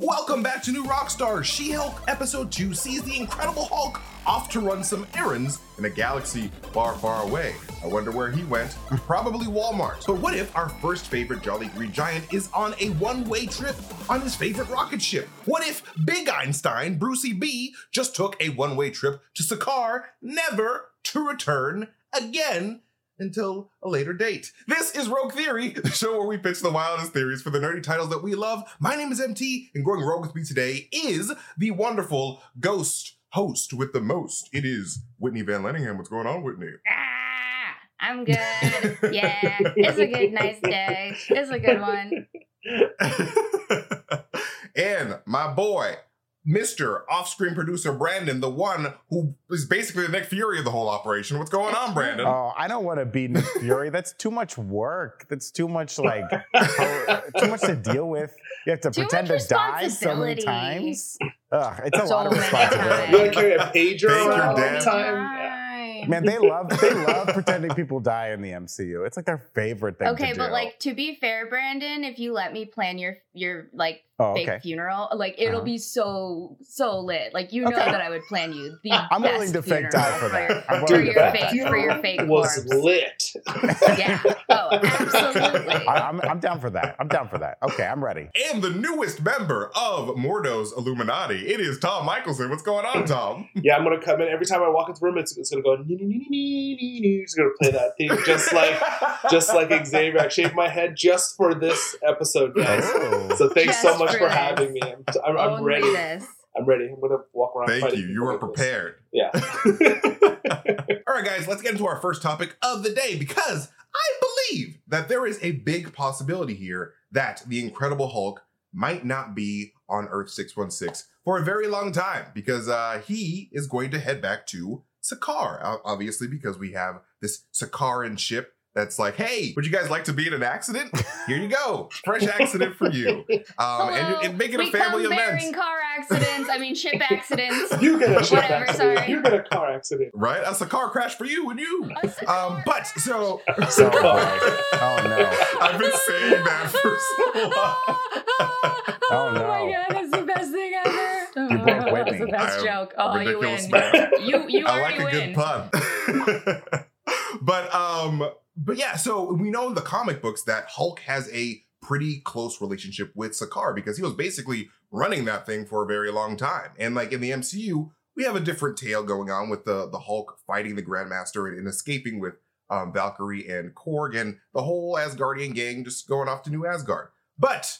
Welcome back to New Rockstar. She Hulk Episode 2 sees the Incredible Hulk off to run some errands in a galaxy far, far away. I wonder where he went. Probably Walmart. But what if our first favorite Jolly Green Giant is on a one way trip on his favorite rocket ship? What if Big Einstein, Brucey B, just took a one way trip to Sakaar, never to return again? Until a later date. This is Rogue Theory, the show where we pitch the wildest theories for the nerdy titles that we love. My name is MT, and going rogue with me today is the wonderful ghost host with the most. It is Whitney Van Lenningham. What's going on, Whitney? Ah, I'm good. yeah, it's a good, nice day. It's a good one. and my boy, Mr. Off-screen producer Brandon, the one who is basically the Nick Fury of the whole operation. What's going on, Brandon? Oh, I don't want to be Nick Fury. That's too much work. That's too much like too much to deal with. You have to Too pretend to die so many times. Ugh, it's a So lot of responsibility. times. You gotta carry a pager around all the time. Right. Man, they love they love pretending people die in the MCU. It's like their favorite thing. Okay, to but like to be fair, Brandon, if you let me plan your your like oh, fake okay. funeral, like it'll Uh-huh. be so so lit. Like you know Okay. that I would plan you the I'm willing to fake die for that. I'm for your fake fake die. for your fake was corpse. lit. Yeah. Oh, absolutely. I, I'm, I'm down for that. I'm down for that. Okay, I'm ready. And the newest member of Mordo's Illuminati, it is Tom Michelson. What's going on, Tom? Yeah, I'm gonna come in every time I walk into the room. It's, it's gonna go. Nee, nee, nee, nee, nee, nee. It's gonna play that theme just like just like Xavier. I shaved my head just for this episord, guys. Oh. So thanks so Just much for for this. having me. I'm, I'm, I'm ready. this. I'm ready. I'm gonna walk around. Thank you. You were like this. prepared. Yeah. All right, guys, let's get into our first topic of the day because I believe that there is a big possibility here that the Incredible Hulk might not be on Earth 616 for a very long time because uh, he is going to head back to Sakaar, obviously, because we have this Sakaaran ship that's like, hey, would you guys like to be in an accident? Here you go. Fresh accident for you. Um, and, Hello. and make it we a family come event. bearing car accidents. I mean ship accidents. you get a ship Whatever, accident. sorry. You get a car accident. Right? That's a car crash for you and you. A Um, but so So, oh no. I've been saying that for so long. Oh, no. my god, that's the best thing ever. You broke That's the best I joke. Oh, you win. man. You you I like a win. good pun. but um, but yeah, so we know in the comic books that Hulk has a pretty close relationship with Sakaar because he was basically running that thing for a very long time. And like in the MCU, we have a different tale going on with the the Hulk fighting the Grandmaster and, and escaping with um, Valkyrie and Korg and the whole Asgardian gang just going off to New Asgard. But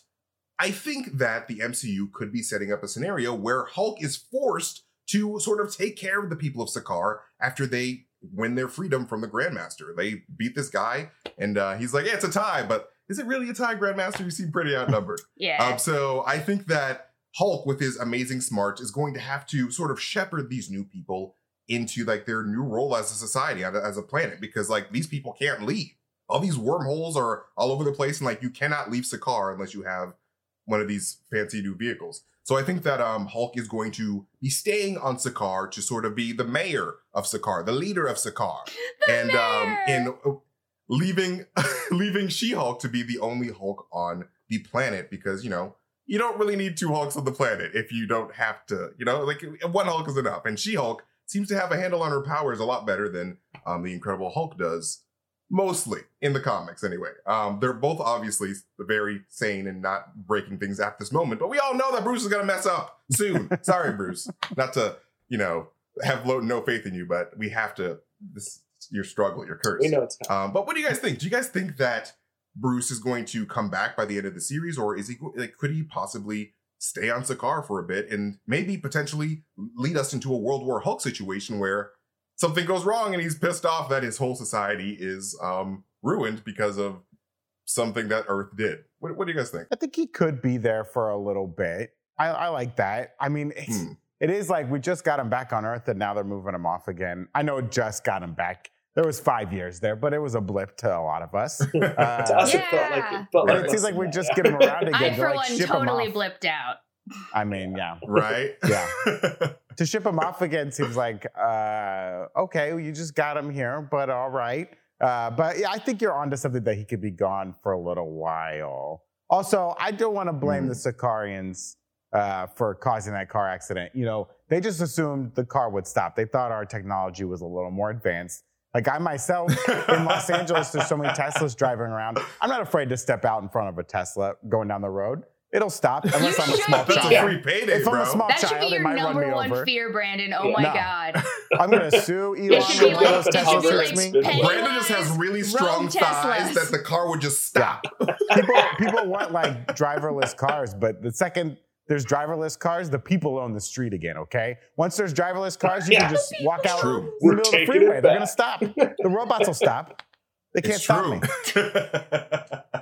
I think that the MCU could be setting up a scenario where Hulk is forced to sort of take care of the people of Sakaar after they win their freedom from the Grandmaster. They beat this guy, and uh, he's like, "Yeah, it's a tie, but is it really a tie, Grandmaster? You seem pretty outnumbered." Yeah. Um, so I think that Hulk, with his amazing smarts, is going to have to sort of shepherd these new people into like their new role as a society, as a- planet, because like these people can't leave. All these wormholes are all over the place, and like you cannot leave Sakaar unless you have one of these fancy new vehicles. So I think that um, Hulk is going to be staying on Sakaar to sort of be the mayor of Sakaar, the leader of Sakaar, and um, in uh, leaving leaving She-Hulk to be the only Hulk on the planet because you know you don't really need two Hulks on the planet if you don't have to. You know, like one Hulk is enough, and She-Hulk seems to have a handle on her powers a lot better than um, the Incredible Hulk does. Mostly in the comics, anyway. Um, they're both obviously the very sane and not breaking things at this moment, but we all know that Bruce is gonna mess up soon. Sorry, Bruce. Not to, you know, have low, no faith in you, but we have to. This your struggle, your curse. We know it's. Um, but what do you guys think? Do you guys think that Bruce is going to come back by the end of the series, or is he like could he possibly stay on Sakaar for a bit and maybe potentially lead us into a World War Hulk situation where something goes wrong and he's pissed off that his whole society is um, ruined because of something that Earth did? What, what do you guys think? I think he could be there for a little bit. I, I like that. I mean, it's, Hmm. it is like we just got him back on Earth and now they're moving him off again. I know it just got him back. There was five years there, but it was a blip to a lot of us. to Uh, us, it felt like Yeah. it felt like it seems like we than just that. get him around again. I, to, for like, one, totally blipped out. I mean, yeah. right? Yeah. to ship him off again seems like uh, okay, well, you just got him here, but all right. Uh, but yeah, I think you're onto something that he could be gone for a little while. Also, I don't want to blame Hmm. the Sakaarans uh, for causing that car accident. You know, they just assumed the car would stop. They thought our technology was a little more advanced. Like I myself in Los Angeles, there's so many Teslas driving around. I'm not afraid to step out in front of a Tesla going down the road. It'll stop unless I'm a should small be. That's child. a free payday, If I'm a bro. small That should child, be it your might run number me one over. fear, Brandon. Oh my No. god. I'm gonna sue Elon. It should be and like- all those it should Tesla be like me. Brandon just has really strong thighs Teslas. that the car would just stop. people people want like driverless cars, but the second there's driverless cars, the people own the street again. Okay, once there's driverless cars, you Yeah. can just walk out True. in the middle of the freeway. They're gonna stop. The robots will stop. They can't it's stop true. me.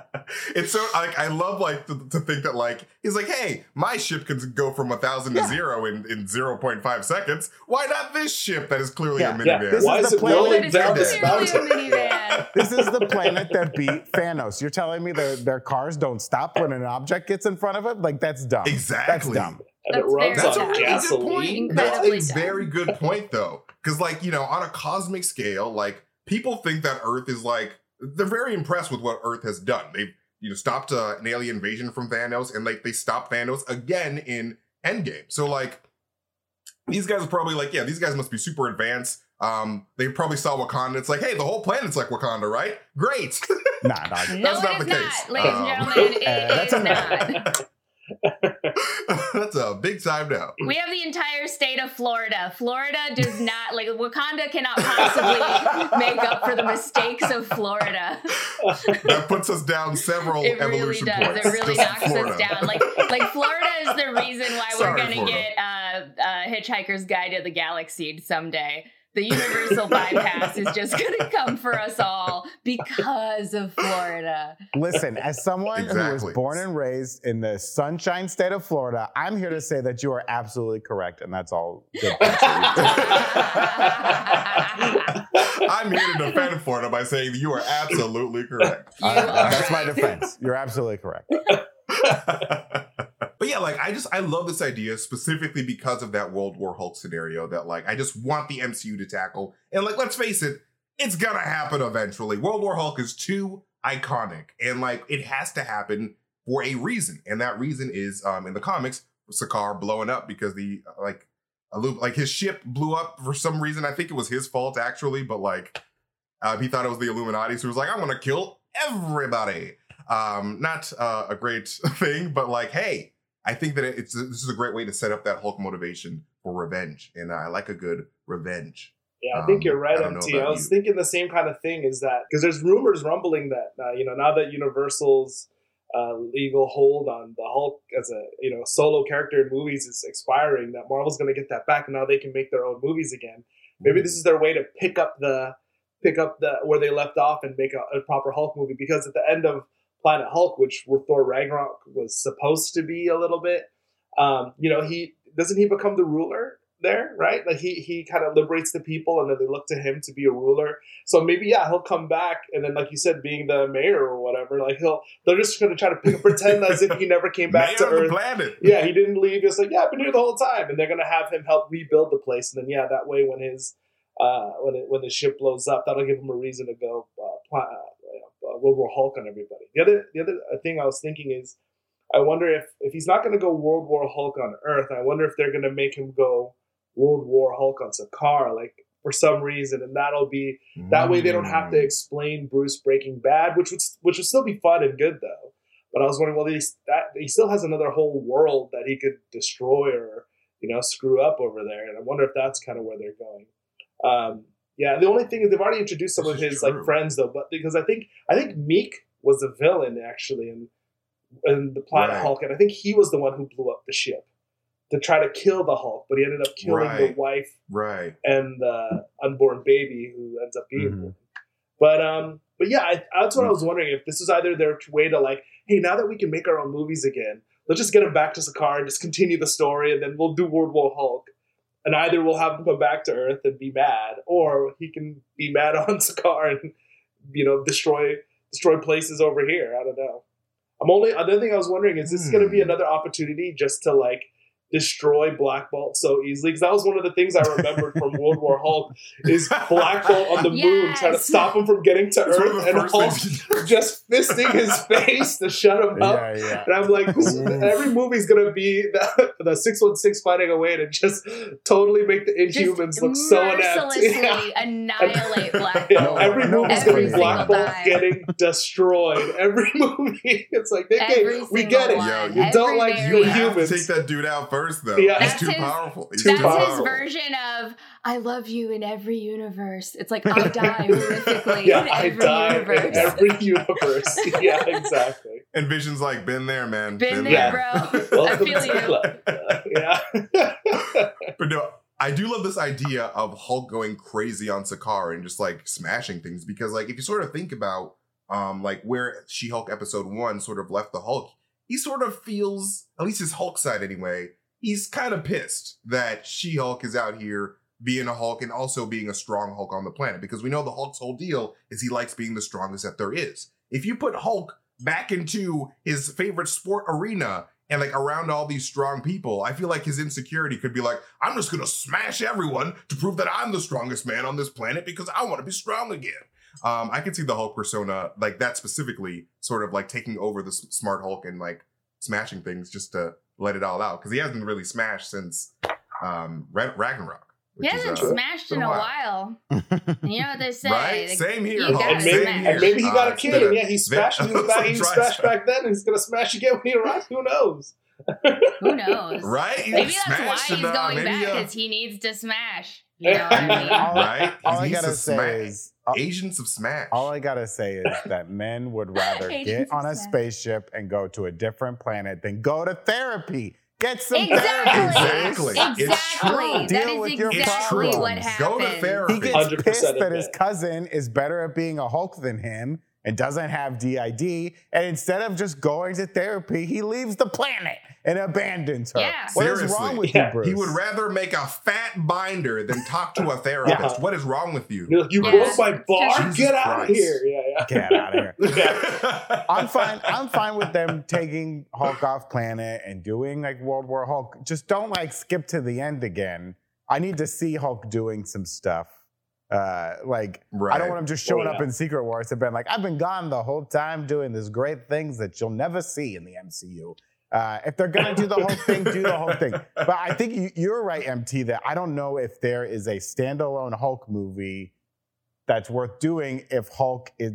it's so like I love like to, to think that like he's like, hey, my ship can go from a thousand to zero in in zero point five seconds. Why not this ship that is clearly Yeah. a Yeah. minivan? This Why is is the it planet rolling That is down this a mountain? minivan. This is the planet that beat Thanos. You're telling me their their cars don't stop when an object gets in front of it? Like that's dumb. Exactly. That's dumb. And it That's runs very That's a really good gasoline. point. That's a dumb. very good point, though, because like you know, on a cosmic scale, like people think that Earth is like they're very impressed with what Earth has done. They've you know stopped uh, an alien invasion from Thanos, and like they stopped Thanos again in Endgame. So like these guys are probably like, yeah, these guys must be super advanced. Um, they probably saw Wakanda. It's like, hey, the whole planet's like Wakanda, right? Great. Nah, dog. No, That's it not is the case. not, ladies Um, and gentlemen. It uh, that's is a- not. That's a big time now. We have the entire state of Florida. Florida does not like Wakanda cannot possibly make up for the mistakes of Florida. That puts us down several It really does. points. It really just knocks Florida. us down. Like like Florida is the reason why Sorry, we're gonna Florida. get uh, uh, Hitchhiker's Guide to the Galaxy someday. The universal bypass is just gonna come for us all because of Florida. Listen, as someone who was born and raised in the sunshine state of Florida, I'm here to say that you are absolutely correct, and that's all. Good points for you. I'm here to defend Florida by saying you are absolutely correct. You Uh, that's my defense. You're absolutely correct. but yeah, like I just I love this idea specifically because of that World War Hulk scenario that like I just want the MCU to tackle. And like let's face it, it's gonna happen eventually. World War Hulk is too iconic and like it has to happen for a reason. And that reason is um in the comics, Sakaar blowing up because the like a loop like his ship blew up for some reason. I think it was his fault actually, but like uh, he thought it was the Illuminati, so he was like, I'm gonna kill everybody. Um, not uh, a great thing, but like, hey, I think that it's this is a great way to set up that Hulk motivation for revenge, and I like a good revenge. Yeah, I think Um, you're right, I MT. I was you. thinking the same kind of thing. Is that because there's rumors rumbling that uh, you know now that Universal's uh, legal hold on the Hulk as a you know solo character in movies is expiring, that Marvel's going to get that back, and now they can make their own movies again. Maybe this is their way to pick up the pick up the where they left off and make a, a proper Hulk movie. Because at the end of Planet Hulk, which Thor Ragnarok was supposed to be a little bit, um, you know, he doesn't he become the ruler there, right? Like he he kind of liberates the people, and then they look to him to be a ruler. So maybe yeah, he'll come back, and then like you said, being the mayor or whatever, like he'll they're just going to try to pick, pretend as if he never came back to Earth. planet. Yeah, he didn't leave. It's like yeah, I've been here the whole time, and they're going to have him help rebuild the place, and then yeah, that way when his uh, when it, when the ship blows up, that'll give him a reason to go uh, uh, uh, World War Hulk on everybody. The other the other thing I was thinking is, I wonder if if he's not going to go World War Hulk on Earth, I wonder if they're going to make him go World War Hulk on Sakaar, like for some reason, and that'll be that way they don't have to Mm. explain Bruce Breaking Bad, which would which would still be fun and good though. But I was wondering, well, that he still has another whole world that he could destroy or you know screw up over there, and I wonder if that's kind of where they're going. Um, yeah, the only thing is they've already introduced some This of his true. like friends though, but because I think I think Miek was the villain actually in in the Planet Right. Hulk, and I think he was the one who blew up the ship to try to kill the Hulk, but he ended up killing the wife right. and the unborn baby who ends up being Mhm. But um, but yeah, I, that's what I was wondering if this is either their way to like, hey, now that we can make our own movies again, let's just get him back to Sakaar and just continue the story, and then we'll do World War Hulk. And either we'll have him come back to Earth and be mad, or he can be mad on Sakaar and you know destroy destroy places over here. I don't know. I'm only another thing I was wondering is this going to be Hmm. another opportunity just to like destroy Black Bolt so easily because that was one of the things I remembered from World War Hulk is Black Bolt on the moon trying to stop him from getting to It's Earth and Hulk things he does. just fisting his face to shut him up. Yeah, yeah. And I'm like, this, every movie's gonna be the, the 616 fighting away way to just totally make the Just Inhumans look so inept. mercilessly Yeah. annihilate Black Yeah, Bolt. every No, movie's every gonna be Black Bolt time. getting destroyed. Every movie, it's like they Every get, we get it. Yo, one. you don't like. You you have to humans. take that dude out first, though. Yeah. He's That's too his- powerful. He's too That's too his version of "I love you in every universe." It's like I die horrifically Yeah, in I every die universe. in every universe. yeah, exactly. And Vision's like, been there, man. Been Yeah. there, bro. I feel you. Uh, yeah. But no, I do love this idea of Hulk going crazy on Sakaar and just like smashing things because, like, if you sort of think about um like where She-Hulk episode one sort of left the Hulk, he sort of feels, at least his Hulk side anyway, he's kind of pissed that She-Hulk is out here being a Hulk and also being a strong Hulk on the planet because we know the Hulk's whole deal is he likes being the strongest that there is. If you put Hulk back into his favorite sport arena and like around all these strong people, I feel like his insecurity could be like, I'm just gonna smash everyone to prove that I'm the strongest man on this planet because I want to be strong again. Um, I could see the Hulk persona like that specifically, sort of like taking over the s- smart Hulk and like smashing things just to let it all out because he hasn't really smashed since um Ragnarok. He which is, hasn't uh, smashed in a a while. while. You know what they say? right? the- Same here. you and Same maybe, smash. here. and maybe he got Uh, a kid, and been yeah, he smashed been- in the back. He Try- smashed back then, and he's gonna smash again when he arrives. Who knows? Who knows? Right? He Maybe that's why he's uh, going maybe, back uh, because he needs to smash. You know I mean? all, Right? all I gotta say smash. is, all, Agents of Smash. all I gotta say is that men would rather get on a Smash. spaceship and go to a different planet than go to therapy. Get some Exactly. therapy. Exactly. It's Exactly. true. That Deal is with your exactly problems. what Go to happened. therapy. He gets 100% pissed that his cousin is better at being a Hulk than him and doesn't have DID. And instead of just going to therapy, he leaves the planet and abandons her. Yeah. What is Seriously. wrong with Yeah. you, Bruce? He would rather make a fat binder than talk to a therapist. Yeah. What is wrong with you? You're like, you Yeah. broke my bar. Jesus Get out of here. Yeah, yeah. Get out of here. Yeah. I'm fine. I'm fine with them taking Hulk off planet and doing like World War Hulk. Just don't like skip to the end again. I need to see Hulk doing some stuff. Uh, like I don't want him just showing Oh, up in Secret Wars and been like, I've been gone the whole time doing these great things that you'll never see in the MCU. Uh, if they're gonna do the whole thing, do the whole thing. But I think you, you're right, MT. That I don't know if there is a standalone Hulk movie that's worth doing if Hulk is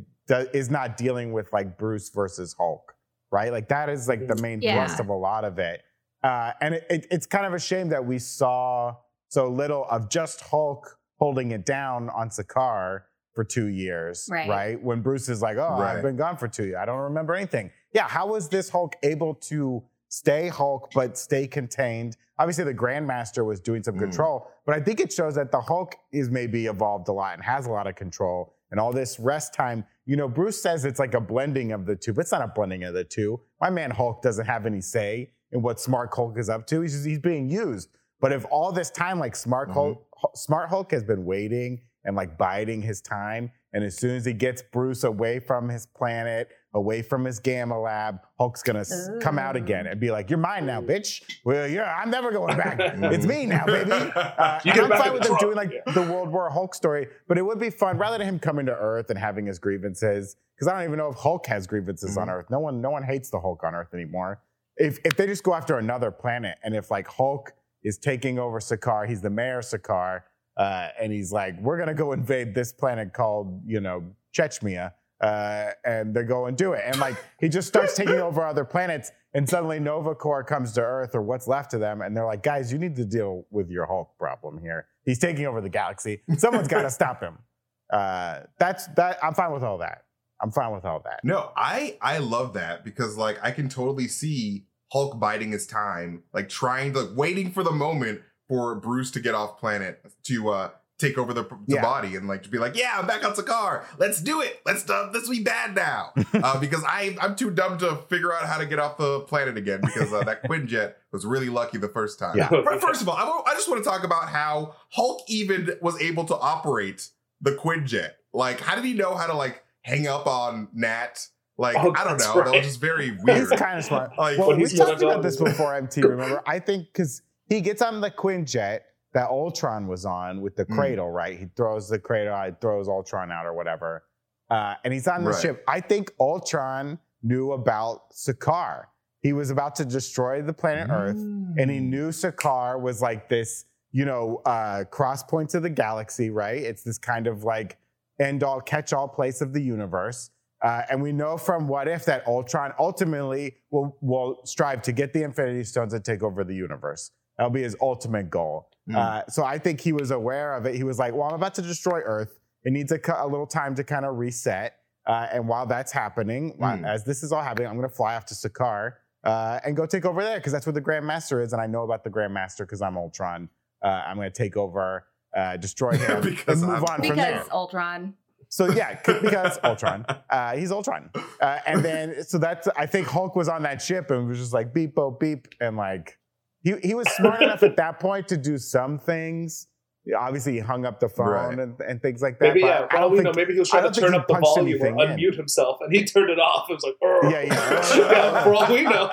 is not dealing with like Bruce versus Hulk, right? Like that is like the main Yeah. thrust of a lot of it. Uh, and it, it, it's kind of a shame that we saw so little of just Hulk holding it down on Sakaar for two years, Right. When Bruce is like, "Oh, Right. I've been gone for two years. I don't remember anything." Yeah, how was this Hulk able to stay Hulk but stay contained? Obviously, the Grandmaster was doing some Mm. control, but I think it shows that the Hulk is maybe evolved a lot and has a lot of control. And all this rest time, you know, Bruce says it's like a blending of the two, but it's not a blending of the two. My man Hulk doesn't have any say in what Smart Hulk is up to. He's just, he's being used. But if all this time, like Smart Hulk, Hu- Smart Hulk has been waiting and like biding his time, and as soon as he gets Bruce away from his planet, away from his gamma lab, Hulk's gonna s- come out again and be like, "You're mine now, bitch. Well, yeah, I'm never going back. it's me now, baby." Uh, You and I'm fine with them doing like yeah. the World War Hulk story, but it would be fun rather than him coming to Earth and having his grievances. Because I don't even know if Hulk has grievances on Mhm. Earth. No one, no one hates the Hulk on Earth anymore. If if they just go after another planet, and if like Hulk is taking over Sakaar, he's the mayor of Sakaar, uh, and he's like, we're gonna go invade this planet called you know Chechnya. Uh, and they go and do it. And like he just starts taking over other planets, and suddenly Nova Corps comes to Earth or what's left of them, and they're like, guys, you need to deal with your Hulk problem here. He's taking over the galaxy. Someone's got to stop him. Uh, that's that. I'm fine with all that. I'm fine with all that. No, I I love that because like I can totally see Hulk biding his time, like trying to like waiting for the moment for Bruce to get off planet to uh take over the, the Yeah. body and like to be like, yeah, I'm back on Sakaar. Let's do it. Let's uh, let's be bad now. uh, because I I'm too dumb to figure out how to get off the planet again because uh, that Quinjet was really lucky the first time. Yeah. Fir- First of all, I, I just want to talk about how Hulk even was able to operate the Quinjet. Like, how did he know how to like hang up on Nat? Like, Oh, I don't that's know. That was just very weird. He's kind of smart. Like, well, he's we talked about this before, MT. Remember? I think because he gets on the Quinjet that Ultron was on with the Mm. cradle, right? He throws the cradle, out, throws Ultron out or whatever. Uh, and he's on the Right. ship. I think Ultron knew about Sakaar. He was about to destroy the planet Earth, and he knew Sakaar was like this, you know, uh, cross points of the galaxy, right? It's this kind of like end all, catch all place of the universe. Uh, and we know from What If that Ultron ultimately will, will strive to get the Infinity Stones and take over the universe. That'll be his ultimate goal. Mm. Uh, so I think he was aware of it. He was like, well, I'm about to destroy Earth. It needs a, a little time to kind of reset. Uh, and while that's happening, while- Mm. as this is all happening, I'm going to fly off to Sakaar uh, and go take over there because that's where the Grand Master is. And I know about the Grand Master because I'm Ultron. Uh, I'm going to take over, uh, destroy him, Because and move I'm on from there. Because Ultron. So yeah, because Ultron, uh, he's Ultron, uh, and then so that's I think Hulk was on that ship and was just like beep bo beep and like he he was smart enough at that point to do some things. Obviously, he hung up the phone Right. and, and things like that. Maybe but yeah. I Well, don't we think, know. Maybe he was I trying to turn up the volume or anything in. unmute himself, and he turned it off. It was like, "Urgh." Yeah, yeah. Yeah, For all we know,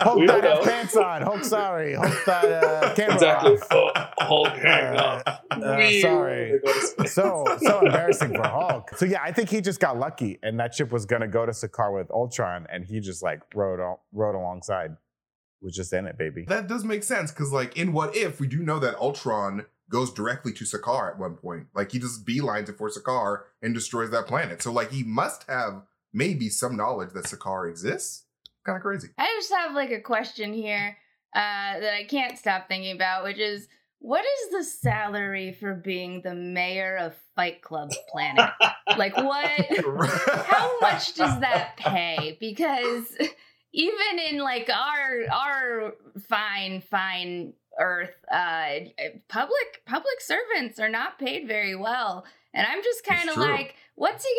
Hulk we thought know. pants on. Hulk sorry. Hulk thought uh, camera exactly. off. Oh, Hulk, hang Uh, up. uh, sorry. They go to space. so so embarrassing for Hulk. So yeah, I think he just got lucky, and that ship was gonna go to Sakaar with Ultron, and he just like rode al- rode alongside, was just in it, baby. That does make sense because, like, in What If, we do know that Ultron goes directly to Sakaar at one point. Like, he just beelines it for Sakaar and destroys that planet. So, like, he must have maybe some knowledge that Sakaar exists. Kind of crazy. I just have like a question here uh, that I can't stop thinking about, which is what is the salary for being the mayor of Fight Club Planet? like, what? How much does that pay? Because even in like our our fine fine Earth, uh, public public servants are not paid very well, and I'm just kind of like, what's he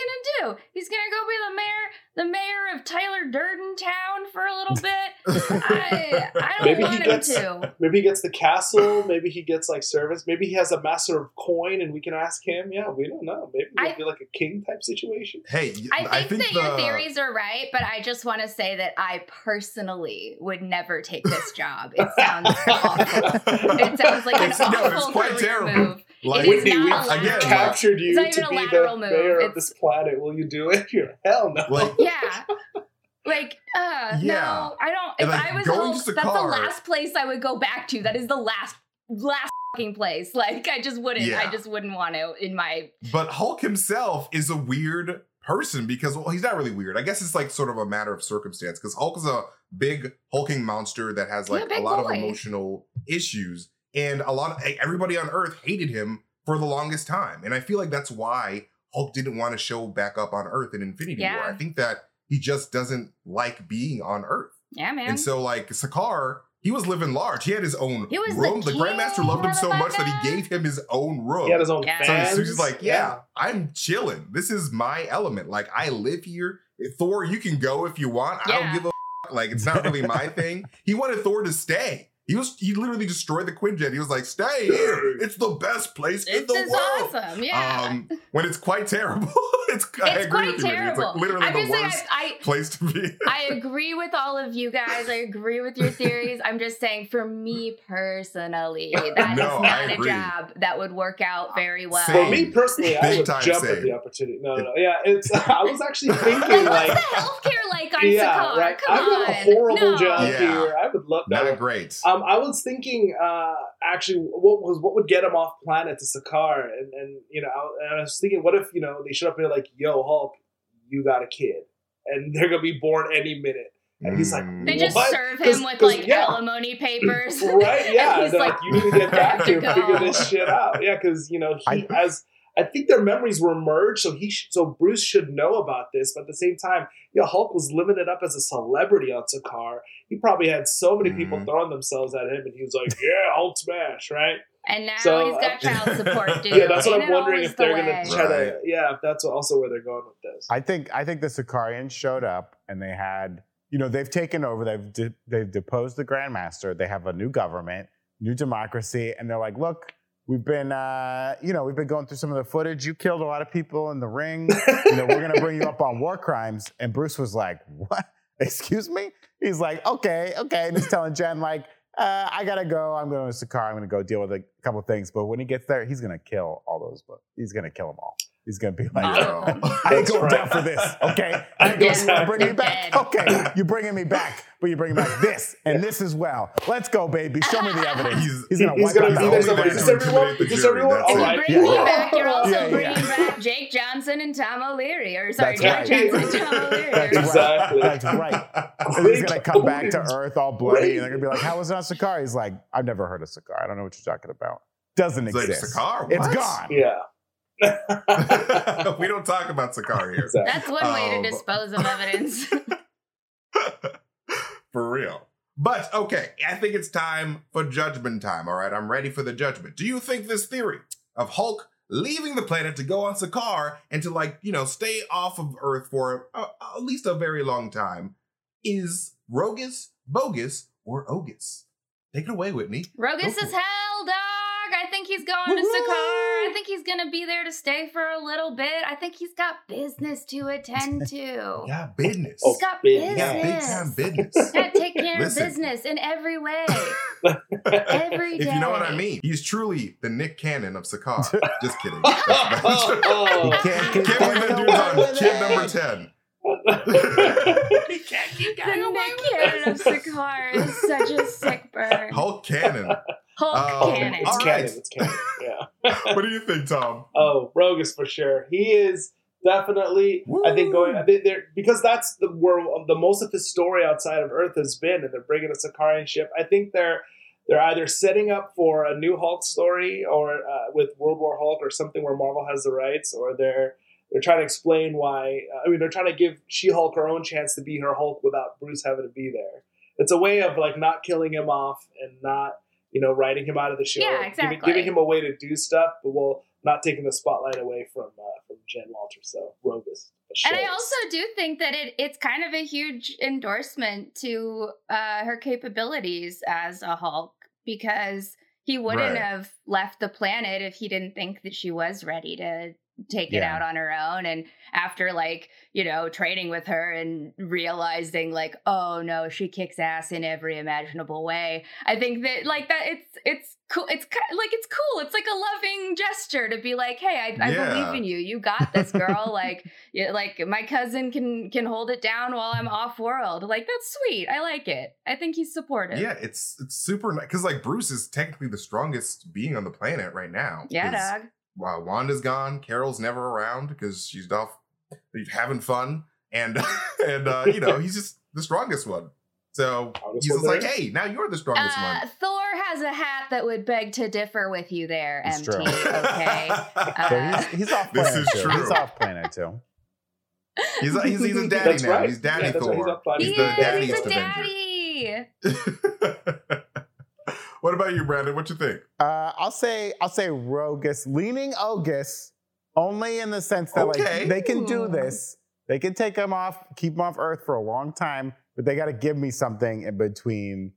gonna do? He's gonna go be the mayor, the mayor of Tyler Durden Town for a little bit. I I don't Maybe he want him gets- to. Maybe he gets the castle. Maybe he gets like service. Maybe he has a master of coin, and we can ask him. Yeah, we don't know. Maybe I- it'll be like a king type situation. hey, I think, that the, your theories are right, but I just want to say that I personally would never take this job. It sounds awful. It sounds like an It's- no, awful it's quite career terrible. move. Like, It is Whitney, we not a again, like- captured you to be the move. mayor of this planet. Will you do it? You're hell no. like, yeah. Like, uh, Yeah. no, I don't. If like, I was going Hulk, to that's the last place I would go back to. That is the last, last fucking place. Like, I just wouldn't. Yeah. I just wouldn't want to in my. But Hulk himself is a weird person because well, he's not really weird. I guess it's like sort of a matter of circumstance because Hulk is a big hulking monster that has Yeah, like a lot boy. of emotional issues, and a lot of everybody on Earth hated him for the longest time. And I feel like that's why Hulk didn't want to show back up on Earth in Infinity Yeah. War. I think that he just doesn't like being on Earth, Yeah, man. and so like Sakaar. He was living large. He had his own He was room. The, Grandmaster loved him so much that he gave him his own room. he had his own Yeah. So he's like, yeah, I'm chilling. This is my element. Like I live here. Thor, you can go if you want. I Yeah. don't give a f- like it's not really my thing. He wanted Thor to stay. He was he literally destroyed the Quinjet. He was like, stay here. It's the best place in This the is world. awesome. Yeah. Um, when it's quite terrible. it's I it's agree quite with you. It's terrible. like literally I'm the worst I, I place to be. I agree with all of you guys. I agree with your theories. I'm just saying, for me personally, that is No, I not a job that would work out very well. Same. For me personally, I would time jump same. at the opportunity. No, no, no. Yeah, it's. I was actually thinking Like, like, what's the healthcare like on yeah, Sakaar? right. Come I've got a horrible no. job Yeah. here. I would love that. not great. Um, I was thinking, uh, actually, what was what would get him off planet to Sakaar, and and you know, I, and I was thinking, what if you know they showed up and they're like, "Yo, Hulk, you got a kid, and they're gonna be born any minute," and he's like, Mm. They just What? serve 'Cause- him with like yeah. alimony papers. right? Yeah, And he's they're like, like, you need to get back here, to figure this shit out. Yeah, because you know, he I- as I think their memories were merged, so he sh- so Bruce should know about this. But at the same time, yeah, Hulk was living it up as a celebrity on Sakaar. He probably had so many people Mhm. throwing themselves at him, and he was like, "Yeah, Hulk smash!" Right? And now So, he's got uh, child support due. Yeah, that's what Ain't I'm wondering if they're the gonna way? try to. Yeah, if that's also where they're going with this. I think I think the Sakaarans showed up and they had, you know, they've taken over. They've de- they've deposed the Grandmaster. They have a new government, new democracy, and they're like, look, we've been, uh, you know, we've been going through some of the footage. You killed a lot of people in the ring. you know, we're gonna bring you up on war crimes. And Bruce was like, what? Excuse me? He's like, okay, okay, and he's telling Jen like. uh, I gotta go. I'm going to Sakaar. I'm gonna go deal with a couple things. But when he gets there, he's gonna kill all those. But he's gonna kill them all. He's gonna be like, No. I ain't That's going right. down for this. Okay, I Again, you're bringing me back. Okay, you're bringing me back, but you're bringing back this and this as well. Let's go, baby. Show me the evidence. He's- He's gonna He's wipe gonna out the whole Is everyone? Is this everyone? that's If you right. bring me Yeah. back, you're also Yeah, yeah. bringing back Jake Johnson and Tom O'Leary. Or sorry, That's Jake right. Johnson and Tom O'Leary. That's right. That's right. And he's gonna come back to Earth all bloody, and they're gonna be like, "How was it on Sakaar?" He's like, "I've never heard of Sakaar. I don't know what you're talking about. Doesn't It's like exist. Sakaar. It's What? gone." Yeah. We don't talk about Sakaar here. Exactly. That's one way Um, to dispose of evidence. for real. But okay, I think it's time for judgment time. All right, I'm ready for the judgment. Do you think this theory of Hulk leaving the planet to go on Sakaar and to like you know stay off of Earth for uh, at least a very long time is rogus, bogus, or ogus? Take it away, Whitney. Rogus is for it. hell, dog. I think he's going to Woo-hoo! Sakaar. I think he's gonna be there to stay for a little bit. I think he's got business to attend to. Yeah, business. Oh, He's got big- business. yeah, big time business. Gotta take care Listen. of business in every way. Every day. if you know what I mean, he's truly the Nick Cannon of Sakaar. Just kidding. That's bad. Oh. Can't keep Can't believe that dude's on with kid number 10. he can't keep The Nick Cannon of Sakaar is such a sick bird. Hulk Cannon. Hulk Um, Cannon. all It's right. canon. It's canon. Yeah. What do you think, Tom? Oh, Rogue is for sure. He is definitely. I think going I think they're, because that's the where the most of his story outside of Earth has been, and they're bringing a Sakaaran ship. I think they're they're either setting up for a new Hulk story or uh, with World War Hulk or something where Marvel has the rights, or they're they're trying to explain why. I mean, they're trying to give She Hulk her own chance to be her Hulk without Bruce having to be there. It's a way of like not killing him off and not you know writing him out of the show, Yeah, giving, exactly. giving him a way to do stuff, but while not taking the spotlight away from uh, from Jen Walter. So Rogus. And I also do think that it it's kind of a huge endorsement to uh, her capabilities as a Hulk because he wouldn't Right. have left the planet if he didn't think that she was ready to take it out on her own and after like you know training with her and realizing like oh no she kicks ass in every imaginable way i think that like that it's it's cool it's like it's cool it's like a loving gesture to be like hey i, I Yeah. believe in you you got this girl like yeah, like my cousin can can hold it down while i'm off world like that's sweet i like it i think he's supportive Yeah, it's it's super nice because like Bruce is technically the strongest being on the planet right now. yeah dog Wow, Wanda's gone. Carol's never around because she's off having fun, and and uh, you know he's just the strongest one. So he's one just like, hey, now you're the strongest uh, one. Thor has a hat that would beg to differ with you there, It's MT. true. Okay. Uh, So he's, he's off This planet is too. true. He's off planet too. he's, a, he's he's a daddy That's now. right. He's daddy Yeah, that's right. He's Thor. up He's the is, he's daddiest a Avenger. daddy. what about you, Brandon? What you think? Uh, I'll say I'll say Rogus, leaning Ogus, only in the sense that Okay. like they can do this. They can take him off, keep him off Earth for a long time, but they got to give me something in between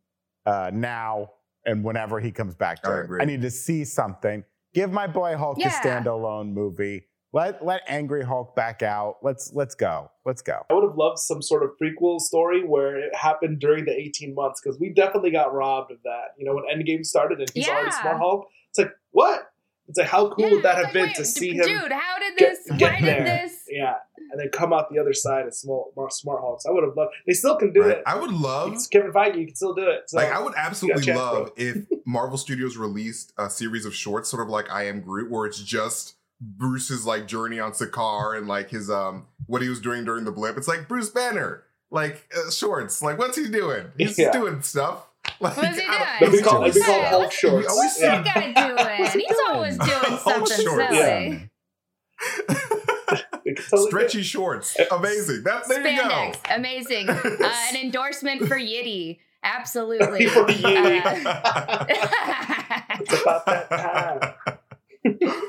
uh, now and whenever he comes back to I Earth. agree. I need to see something. Give my boy Hulk Yeah. a standalone movie. Let let Angry Hulk back out. Let's let's go. Let's go. I would have loved some sort of prequel story where it happened during the 18 months because we definitely got robbed of that. You know, when Endgame started and he's already Smart Hulk, it's like, what? It's like, how cool Yeah, would that have like, been wait, to d- see him Dude, how did this? get why there? did this? Yeah, and then come out the other side as small, more Smart Hulks. I would have loved. They still can do Right. it. I would love It's Kevin Feige, you can still do it. So, like I would absolutely chance, love if Marvel Studios released a series of shorts, sort of like I Am Groot, where it's just Bruce's like journey on Sakaar and like his um what he was doing during the blip. It's like Bruce Banner, like uh, shorts. Like what's he doing? He's Yeah. doing stuff. Like, What's he I don't- doing? It'd be called, it'd be He's called doing Hulk what's- shorts. we always yeah. That guy doing? He's always doing Hulk something silly. They totally do it. Stretchy shorts, amazing. That's there you go. Spandex, amazing. Uh, an endorsement for Yitty. Absolutely. For Yitty. Uh, Goddamn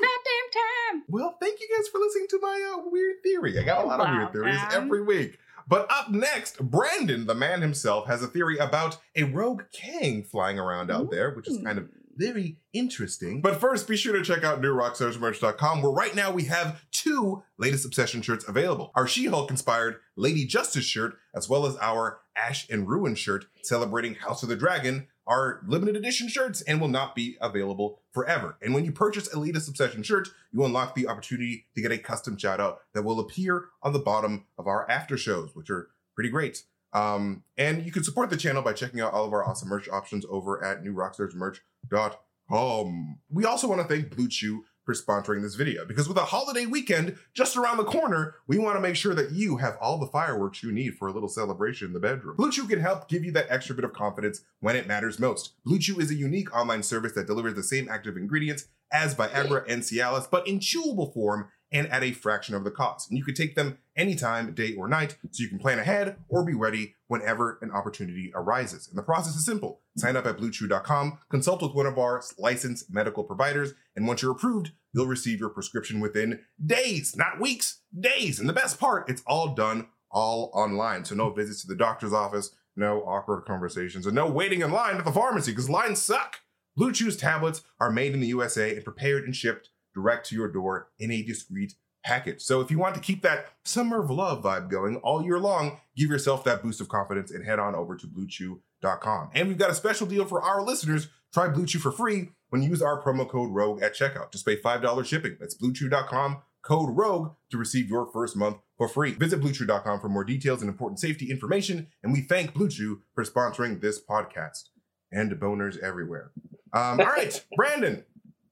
time. Well, thank you guys for listening to my uh, weird theory. I got a lot of weird theories Welcome. every week. But up next, Brandon, the man himself, has a theory about a rogue Kang flying around out there, which is kind of very interesting. But first, be sure to check out newrockstarsmerch.com, where right now we have two latest Obsession shirts available. Our She-Hulk inspired Lady Justice shirt, as well as our Ash and Ruin shirt celebrating House of the Dragon, are limited edition shirts and will not be available forever. And when you purchase Elitist Obsession shirts, you unlock the opportunity to get a custom shout out that will appear on the bottom of our after shows, which are pretty great. Um, and you can support the channel by checking out all of our awesome merch options over at newrockstarsmerch.com. We also want to thank Blue Chew for sponsoring this video because with a holiday weekend just around the corner, we want to make sure that you have all the fireworks you need for a little celebration in the bedroom. Blue Chew can help give you that extra bit of confidence when it matters most. Blue Chew is a unique online service that delivers the same active ingredients as Viagra and Cialis, but in chewable form and at a fraction of the cost. And you can take them anytime, day or night, so you can plan ahead or be ready whenever an opportunity arises. And the process is simple. Sign up at bluechew.com, consult with one of our licensed medical providers, and once you're approved, you'll receive your prescription within days, not weeks, days. And the best part, it's all done all online. So no visits to the doctor's office, no awkward conversations, and no waiting in line at the pharmacy because lines suck. Blue Chew's tablets are made in the USA and prepared and shipped direct to your door in a discreet package. So if you want to keep that summer of love vibe going all year long, give yourself that boost of confidence and head on over to bluechew.com. And we've got a special deal for our listeners. Try Blue Chew for free when you use our promo code ROGUE at checkout. Just pay $5 shipping. That's bluechew.com code ROGUE to receive your first month for free. Visit bluechew.com for more details and important safety information. And we thank Blue Chew for sponsoring this podcast and boners everywhere. Um, all right, Brandon,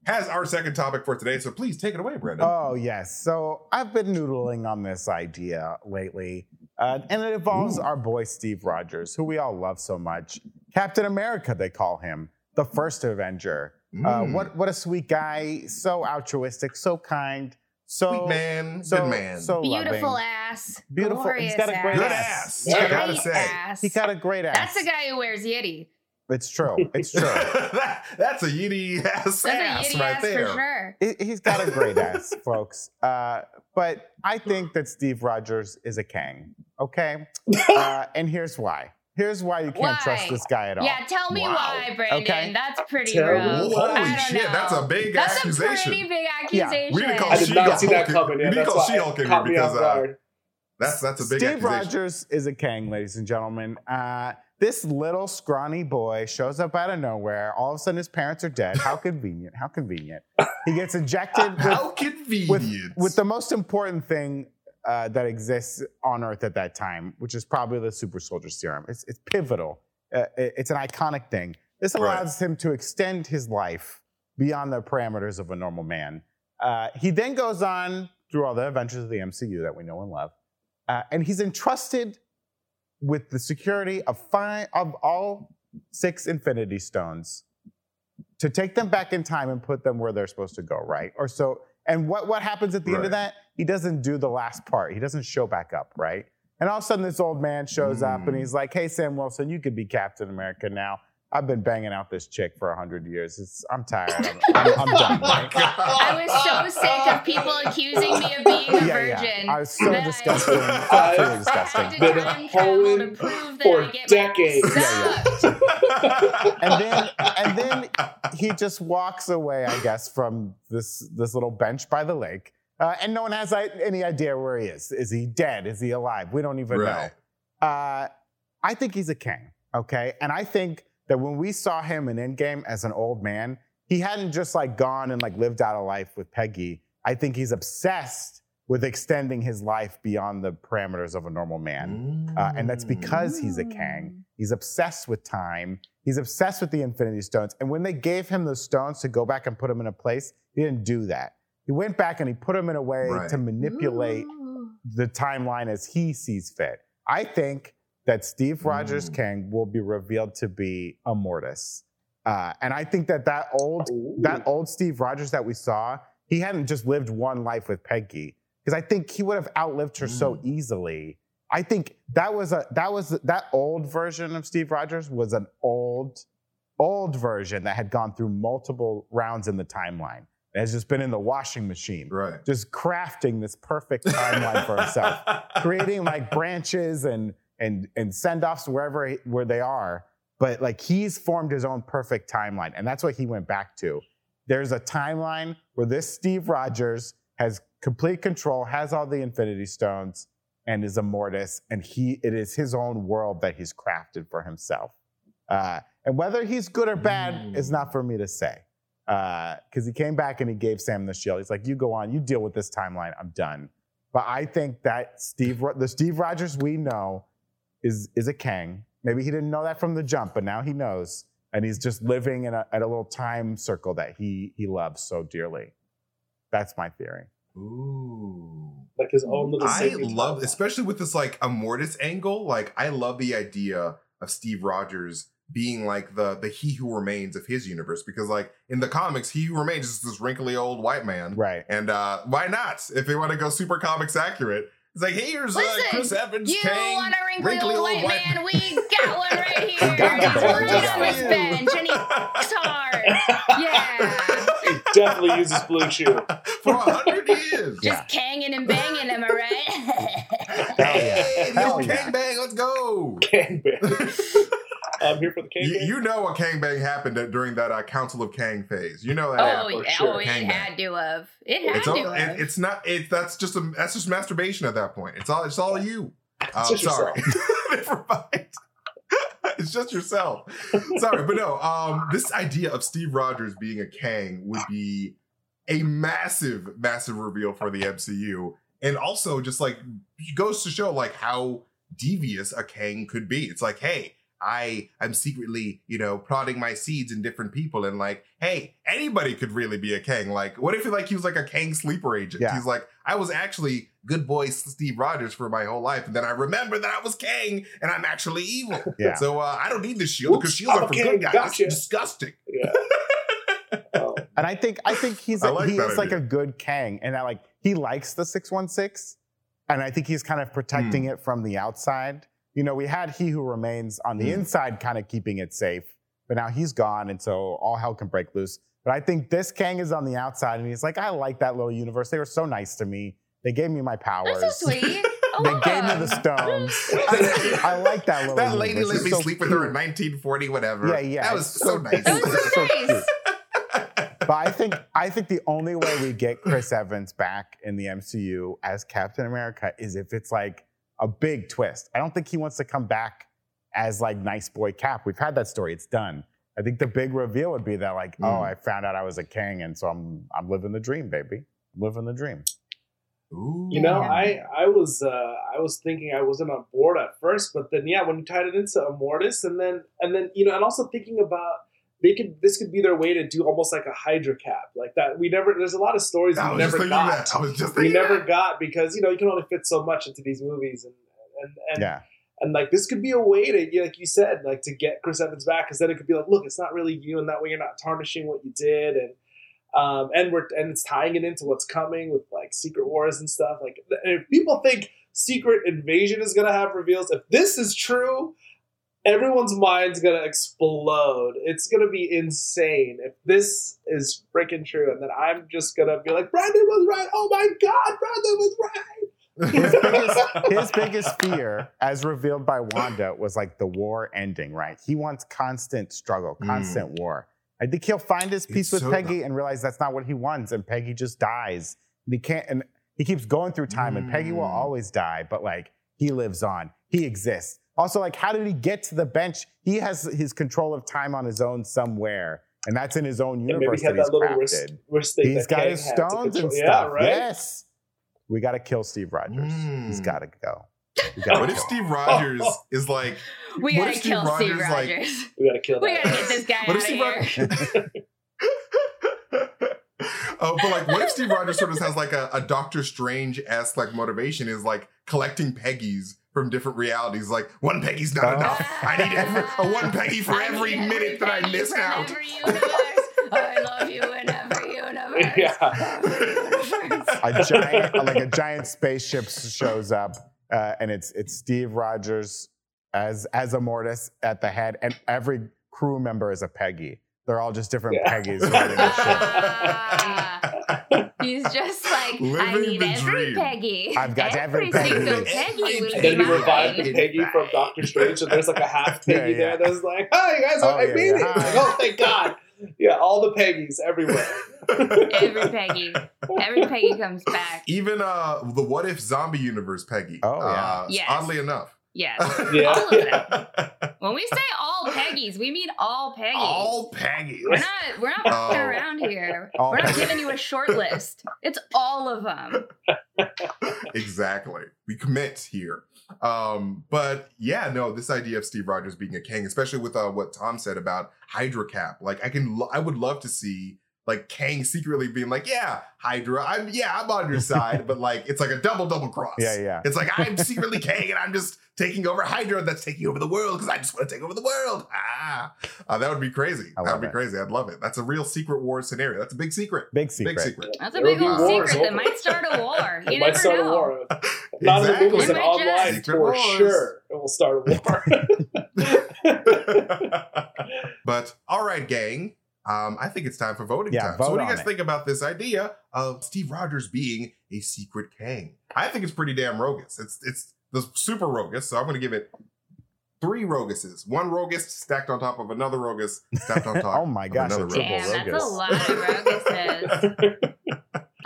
has our second topic for today. So please take it away, Brandon. Oh, yes. So I've been noodling on this idea lately, uh, and it involves Ooh. our boy Steve Rogers, who we all love so much. Captain America, they call him, the first Avenger. Uh, mm. Uh, what what a sweet guy, so altruistic, so kind. So Sweet man, so, good man, so beautiful loving. ass, beautiful. Glorious he's got a great ass. ass. Good ass. I gotta say, ass. he got a great ass. That's the guy who wears Yeti. It's true. It's true. that, that's a yitty ass that's ass a right ass there. For sure. It, he's got a great ass, folks. Uh, but I think that Steve Rogers is a Kang. Okay, uh, and here's why. Here's why you can't why? trust this guy at all. Yeah, tell me Wow. why, Brandon. Okay. That's pretty Tell rough. why. I Holy don't shit, know. that's a big That's accusation. That's a pretty big Yeah, accusation. we didn't call I did not see that She-Hulk. coming. You Yeah, didn't that's call She-Hulk in here me because, uh. That's that's a big Steve accusation. Rogers is a Kang, ladies and gentlemen. Uh, this little scrawny boy shows up out of nowhere. All of a sudden, his parents are dead. How convenient! How convenient! He gets injected with, How convenient. with, with the most important thing uh, that exists on Earth at that time, which is probably the super soldier serum. It's, it's pivotal. Uh, it- it's an iconic thing. This Right. allows him to extend his life beyond the parameters of a normal man. Uh, he then goes on through all the adventures of the MCU that we know and love, uh, and he's entrusted with the security of five of all six Infinity Stones to take them back in time and put them where they're supposed to go, right? Or so. And what what happens at the end of that? He doesn't do the last part. He doesn't show back up, right? And all of a sudden, this old man shows up and Mm. he's like, "Hey, Sam Wilson, you could be Captain America now. I've been banging out this chick for a hundred years. It's, I'm tired. I'm, I'm, I'm done." Right? I was so sick of people accusing me of being a Yeah, virgin. yeah. I was so that disgusting. I- Absolutely disgusting. had to Been time travel hoeing for I get decades. My Yeah, and then and then he just walks away, I guess, from this this little bench by the lake, uh, and no one has i- any idea where he is. Is he dead? Is he alive? We don't even Right. know. Uh, I think he's a Kang, okay, and I think that when we saw him in Endgame as an old man, he hadn't just like gone and like lived out a life with Peggy. I think he's obsessed with extending his life beyond the parameters of a normal man. Uh, and that's because he's a Kang. He's obsessed with time. He's obsessed with the Infinity Stones. And when they gave him those stones to go back and put him in a place, he didn't do that. He went back and he put him in a way Right. to manipulate Ooh. the timeline as he sees fit. I think that Steve Rogers Mm. Kang will be revealed to be Immortus. Uh, and I think that that old Ooh. that old Steve Rogers that we saw, he hadn't just lived one life with Peggy because I think he would have outlived her so Mm. easily. I think that was a that was that old version of Steve Rogers was an old old version that had gone through multiple rounds in the timeline. It has just been in the washing machine, right. just crafting this perfect timeline for himself, creating like branches and and and send offs wherever where they are. But like he's formed his own perfect timeline, and that's what he went back to. There's a timeline where this Steve Rogers has complete control, has all the Infinity Stones, and is Immortus, and he it is his own world that he's crafted for himself. Uh, And whether he's good or bad Mm. is not for me to say. Because he came back and he gave Sam the shield. He's like, you go on, you deal with this timeline, I'm done. But I think that Steve, the Steve Rogers we know is, is a Kang. Maybe he didn't know that from the jump, but now he knows. And he's just living in a, at a little time circle that he, he loves so dearly. That's my theory. Ooh. like his own little. I love, timeline. especially with this like Immortus angle. Like, I love the idea of Steve Rogers being like the the He Who Remains of his universe because, like, in the comics, He Who Remains is this wrinkly old white man, Right. and uh why not? If they want to go super comics accurate, it's like, hey, here's uh, Listen, Chris Evans, You Kang, want a wrinkly, wrinkly old old white white man? We got one right here. got He's the right on this bench, and he works hard. Yeah, He Definitely uses BlueChew. for a hundred years. just Yeah. canging and banging. Am I right? Hell yeah. Hell yeah. Kang Bang, let's go. Gangbang. I'm here for the You, you know a Kang Bang happened at- during that uh, Council of Kang phase. You know that. oh, yeah, sure. oh, it Gangbang. had to have. It had it's to all, have. it, it's not. It that's just a that's just masturbation at that point. It's all it's all you. Just sorry. Never mind. it's just yourself. Sorry, but no. Um, this idea of Steve Rogers being a Kang would be a massive, massive reveal for the MCU, and also just like goes to show like how devious a Kang could be. It's like, hey, I I'm secretly, you know, prodding my seeds in different people, and like, hey, anybody could really be a Kang. Like, what if like he was like a Kang sleeper agent? Yeah. He's like, I was actually good boy Steve Rogers for my whole life, and then I remember that I was Kang, and I'm actually evil. Yeah. So uh, I don't need the shield because Oops, shields I'm are a for Kang, good guys. gotcha. That's disgusting. Yeah. Oh, And I think I think he's I a, like he that is like a good Kang, and that like he likes the six one six, and I think he's kind of protecting Hmm. it from the outside. You know, we had He Who Remains on the Hmm. inside, kind of keeping it safe, but now he's gone, and so all hell can break loose. But I think this Kang is on the outside, and he's like, I like that little universe. They were so nice to me. They gave me my powers. That's so sweet. They gave me the stones. I, I like that little. That lady universe. let me so sleep with her in 1940, whatever. Yeah, yeah, That was so, so- nice. That was so so nice. cute. But I think I think the only way we get Chris Evans back in the MCU as Captain America is if it's like a big twist. I don't think he wants to come back as like nice boy Cap. We've had that story. It's done. I think the big reveal would be that like, oh, Mm. I found out I was a king, and so I'm I'm living the dream, baby. living the dream. Ooh. You know, I I was uh, I was thinking I wasn't on board at first, but then yeah, when you tied it into Immortus, and then and then you know, and also thinking about they could this could be their way to do almost like a Hydra cap like that. We never there's a lot of stories I we never got. that. I was just We never that. got because you know you can only fit so much into these movies, and and and, Yeah. and like this could be a way to yeah, like you said like to get Chris Evans back because then it could be like look it's not really you and that way you're not tarnishing what you did and um and we're and it's tying it into what's coming with like Secret Wars and stuff like if people think Secret Invasion is gonna have reveals if this is true everyone's mind's gonna explode it's gonna be insane if this is freaking true and then I'm just gonna be like Brandon was right oh my god Brandon was right His biggest, his biggest fear, as revealed by Wanda, was like the war ending, right? He wants constant struggle, constant war. I think he'll find his peace It's with so- Peggy and realize that's not what he wants, and Peggy just dies. And he can't, and he keeps going through time, and Peggy will Mm. always die, but like he lives on, he exists. Also, like, how did he get to the bench? He has his control of time on his own somewhere, and that's in his own and maybe universe he had that he's that little wrist, crafted. wrist thing He's that got Kang his stones and control- stuff. Yeah, right. Yes. We got to kill Steve Rogers. He's Mm. got to go. What if. Steve Rogers is like? We gotta Steve kill Steve Rogers, like- We gotta kill That. we gotta get this guy What out if of here. oh, but like, what if Steve Rogers sort of has like a, a Doctor Strange esque like motivation is like collecting Peggies from different realities. Like one Peggy's not Oh. enough. I need every, a one Peggy for I every need minute that I miss missed from out. Every universe. I love you in every universe. Yeah. Every universe. a giant, like a giant spaceship shows up, uh, and it's it's Steve Rogers as as Immortus at the head, and every crew member is a Peggy. They're all just different Yeah. Peggies riding the ship. Ah. He's just like, I need the every dream. Peggy. I've got every Peggy. single Every Peggy will then we revive the Peggy from Doctor Strange, and there's like a half Peggy Yeah, yeah. there that's like, "Hi guys, Oh, I yeah, made yeah. it!" Hi. Like, oh, thank God! Yeah, all the Peggies everywhere. Every Peggy. Every Peggy comes back. Even uh the What If Zombie Universe Peggy. Oh, yeah. Uh, Yes. Oddly enough. Yes. Yeah. All of them. When we say all Peggy's, we mean all Peggies. All Peggy. we're not we're not fucking Oh. around here. All we're not Peggies. giving you a short list. It's all of them. exactly. We commit here. Um, but yeah, no, this idea of Steve Rogers being a Kang, especially with uh, what Tom said about Hydra Cap, like I can, lo- I would love to see like Kang secretly being like, yeah, Hydra, I'm, yeah, I'm on your side, but like it's like a double double cross. Yeah, yeah. It's like I'm secretly Kang and I'm just taking over Hydra that's taking over the world because I just want to take over the world. Ah, Uh, that would be crazy. That would be it. crazy. I'd love it. That's a real secret war scenario. That's a big secret. Big secret. Big secret. That's a big will old wars secret that might start a war. You It might never start know. a war. Not in the Exactly. movies It and might just- online Secret for wars. sure. It will start a war. but all right, gang. Um, I think it's time for voting Yeah, time. So what do you guys it. think about this idea of Steve Rogers being a secret Kang? I think it's pretty damn rogus. It's it's the super rogus, so I'm gonna give it three roguses. One rogus stacked on top of another rogus stacked on top. oh my of gosh, another a rogus. that's a lot of Roguses.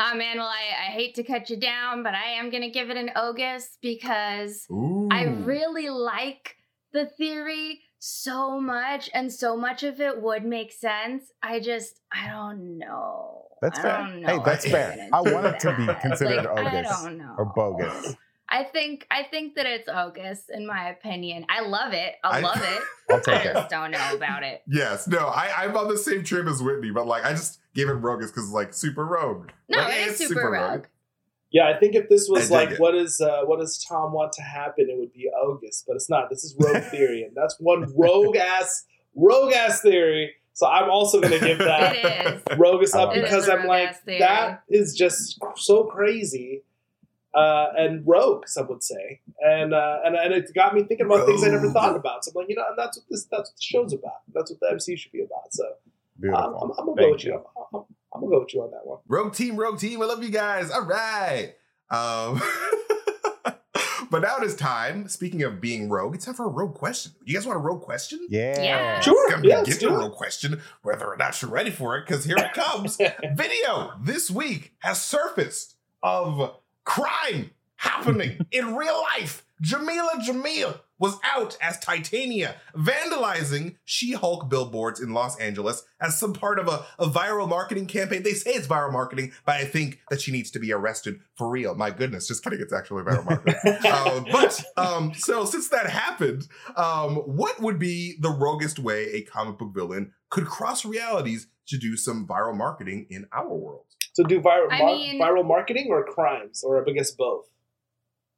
Oh man, well I, I hate to cut you down, but I am gonna give it an Ogus because Ooh. I really like the theory so much, and so much of it would make sense. I just I don't know. That's I fair. don't know Hey, that's I'm fair. I do want it to be considered Like, I don't know. or bogus. I think I think that it's Ogus in my opinion. I love it. I I- love it. I'll I take it. just don't know about it. Yes, no, I, I'm on the same trip as Whitney, but like I just gave it rogus because it's like super rogue. No, Like, it is it's super rogue. Yeah, I think if this was like, it. what is uh, what does Tom want to happen? It would be Ogus, but it's not. This is Rogue Theory, and that's one rogue ass, rogue ass theory. So I'm also going to give that It is. Rogus up it. because It is a I'm like theory. that is just so crazy uh, and rogue. Some would say, and uh, and and it got me thinking about things I never thought about. So I'm like, you know, and that's what this that's what the show's about. That's what the MC should be about. So I'm, I'm, I'm gonna go Thank with you. I'm, I'm, I'm gonna go with you on that one. Rogue team, rogue team. I love you guys. All right. Um, but now it is time. Speaking of being rogue, it's time for a rogue question. You guys want a rogue question? Yeah. Yeah. Sure. I'm gonna Yeah, let's get to a rogue question, whether or not you're ready for it, because here it comes. Video this week has surfaced of crime happening in real life. Jameela Jamil was out as Titania, vandalizing She Hulk billboards in Los Angeles as some part of a, a viral marketing campaign. They say it's viral marketing, but I think that she needs to be arrested for real. My goodness, just kidding. It's actually viral marketing. uh, but um, so since that happened, um, what would be the roguest way a comic book villain could cross realities to do some viral marketing in our world? So do viral I mar- mean- viral marketing or crimes, or I guess both.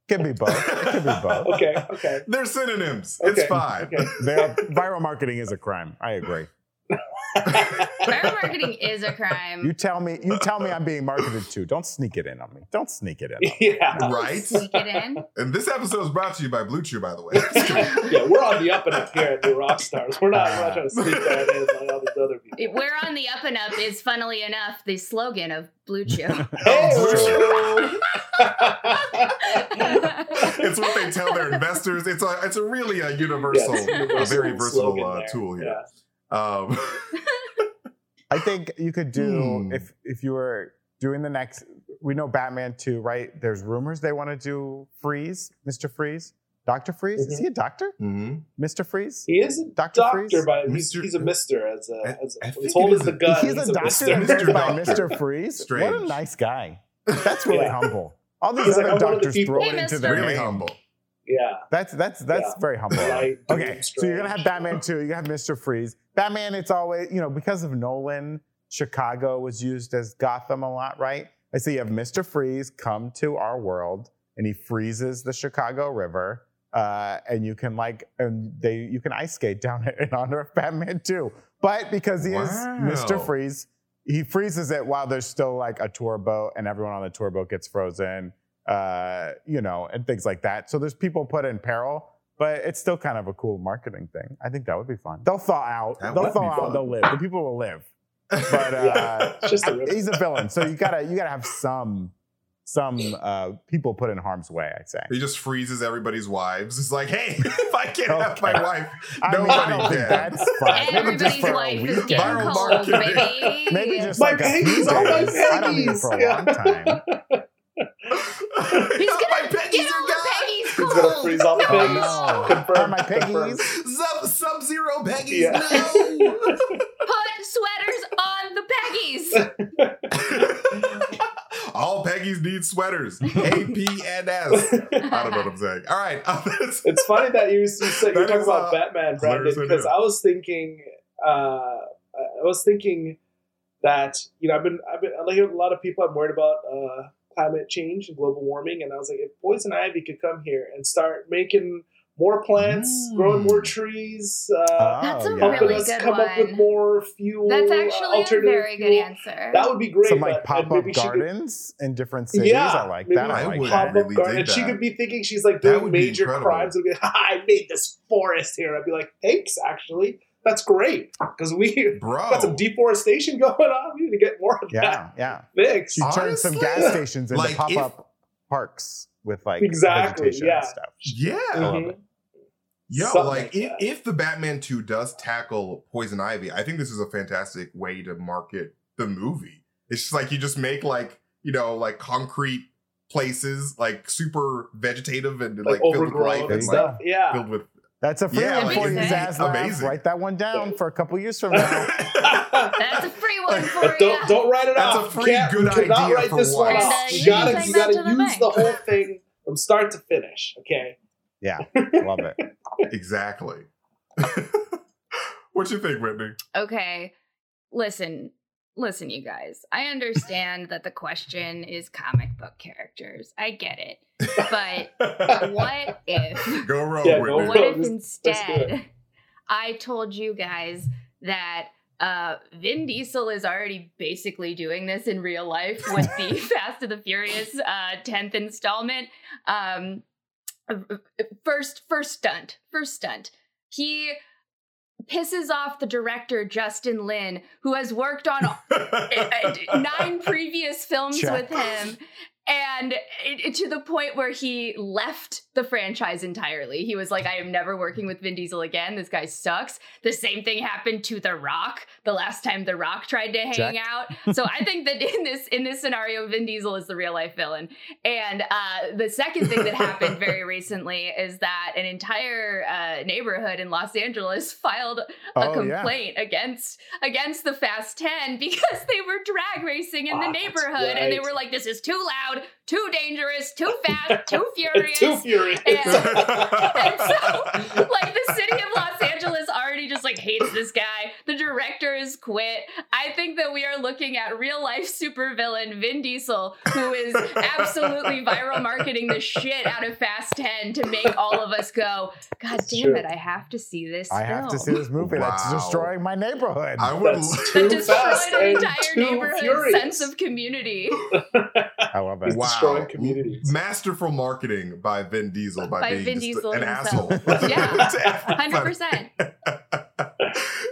Can be both. It can be both. Okay, okay. They're synonyms. It's fine. Okay. They're- viral marketing is a crime. I agree. Viral marketing is a crime. You tell me. You tell me I'm being marketed to. Don't sneak it in on me. Don't sneak it in. On me. yeah, Right? Sneak it in. And this episode is brought to you by BlueChew, by the way. yeah. We're on the up and up here at New Rockstars. We're not, we're not trying to sneak that in like all these other people. We're on the up and up is funnily enough the slogan of BlueChew. Hey! it's what they tell their investors. It's a it's a really a universal, Yes, a very versatile uh, tool here. Yeah. Um, I think you could do Hmm. if if you were doing the next. We know Batman two, right? There's rumors they want to do Freeze, Mister Freeze, Doctor Freeze. Is Mhm. he a doctor? mhm. Mister Freeze. He is a Dr. doctor, Freeze? but he's, he's a mister. As a, I- as a I he's think holding the a- gun. He's a doctor mister. Mr. employed by Mister Freeze. What a nice guy. That's really Yeah. humble. All these He's other I'm one of the doctors throw Hey, it into mister. their really humble. Yeah. That's that's that's Yeah. very humble. Light, Okay, doom, so you're gonna have. Batman two. You're gonna have Mister Freeze. Batman. It's always you know because of Nolan, Chicago was used as Gotham a lot, right? I see you have Mister Freeze come to our world and he freezes the Chicago River, uh, and you can like and they you can ice skate down it in honor of Batman too. But because he is Mister Freeze, he freezes it while there's still like a tour boat and everyone on the tour boat gets frozen, uh, you know, and things like that. So there's people put in peril, but it's still kind of a cool marketing thing. I think that would be fun. They'll thaw out. That they'll thaw out. fun. They'll live. The people will live. But uh, just a he's a villain, so you gotta you gotta have some some uh, people put in harm's way. I'd say. He just freezes everybody's wives. It's like, hey, if I can't have my wife, I nobody I don't can. that's fine. Maybe just Everybody's for a life is weekend. getting Viral cold, marketing. baby. Maybe just My like a few babies, all my days. I don't need it for a long time. He's gonna my peggies get all the gone. Peggies He's gonna freeze all the piggies. no. Confirmed. Are my confirmed. piggies? Sub Sub Zero peggies. Yeah. No. Put sweaters on the Peggies. All Peggies need sweaters. A P N S. I don't know what I'm saying. All right. It's funny that you, you said you're talking is, about uh, Batman, Brandon, because. I was thinking, uh, I was thinking that you know I've been I've been I hear a lot of people I'm worried about uh, climate change and global warming, and I was like, if poison ivy could come here and start making more plants, Mm. growing more trees, uh, That's a helping really us good come up with more fuel. That's uh, actually a alternative very good answer. That would be great. Some like pop up maybe she could- gardens in different cities. Yeah, I like that. I I like would that. pop really up garden. And she could be thinking she's like That doing major incredible. crimes. And be like, I made this forest here. I'd be like, thanks, actually. That's great. Because we Bro. got some deforestation going on. We need to get more of Yeah, yeah. that fixed. You turn some gas stations into like, pop if- up parks with like Exactly, vegetation yeah. and stuff. yeah. I love Mhm. it. Yo, Something like like if, if the Batman 2 does tackle Poison Ivy, I think this is a fantastic way to market the movie. It's just like you just make like, you know, like concrete places, like super vegetative and like, Like, filled with overgrown life and and you like stuff. Yeah. filled with That's a free Yeah, one for you, it's Zaslav. amazing. Write that one down for a couple years from now. That's a free one for you. don't don't write it out. That's off. a free can't- good you cannot write for this one off. You you gotta you gotta to the use bank. the whole thing from start to finish. Okay. Yeah, love it. exactly. what you think, Whitney? Okay, listen, listen, you guys. I understand that the question is comic book characters. I get it. But what if Go roll, Yeah, Whitney. go what roll. if Let's- let's do it. instead I told you guys that uh, Vin Diesel is already basically doing this in real life with the Fast and the Furious uh, 10th installment. Um, first, first stunt, first stunt. He pisses off the director Justin Lin, who has worked on nine previous films Check. with him and it, it- to the point where he left the franchise entirely. He was like i am never working with vin diesel again. This guy sucks. The same thing happened to the rock the last time the rock tried to hang Check. out. So i think that in this in this scenario vin diesel is the real life villain. And uh, the second thing that happened very recently is that an entire uh, neighborhood in los angeles filed a Oh, yeah. complaint against against the Fast 10 because they were drag racing in the Ah, that's neighborhood. And they were like, this is too loud, too dangerous, too fast, too furious. Too furious. And- and so, like, the city of Los Angeles already just like hates this guy. The director has quit. I think that we are looking at real life supervillain Vin Diesel, who is absolutely viral marketing the shit out of Fast 10 to make all of us go, God damn true. it, I have to see this. I have to see this movie that's destroying my neighborhood. I would That's That too destroyed fast an entire too neighborhood's furious. sense of community. I love it. Wow. destroying communities. Masterful marketing by Vin Diesel by, By being Vin Diesel an himself. asshole. Yeah. Hundred percent.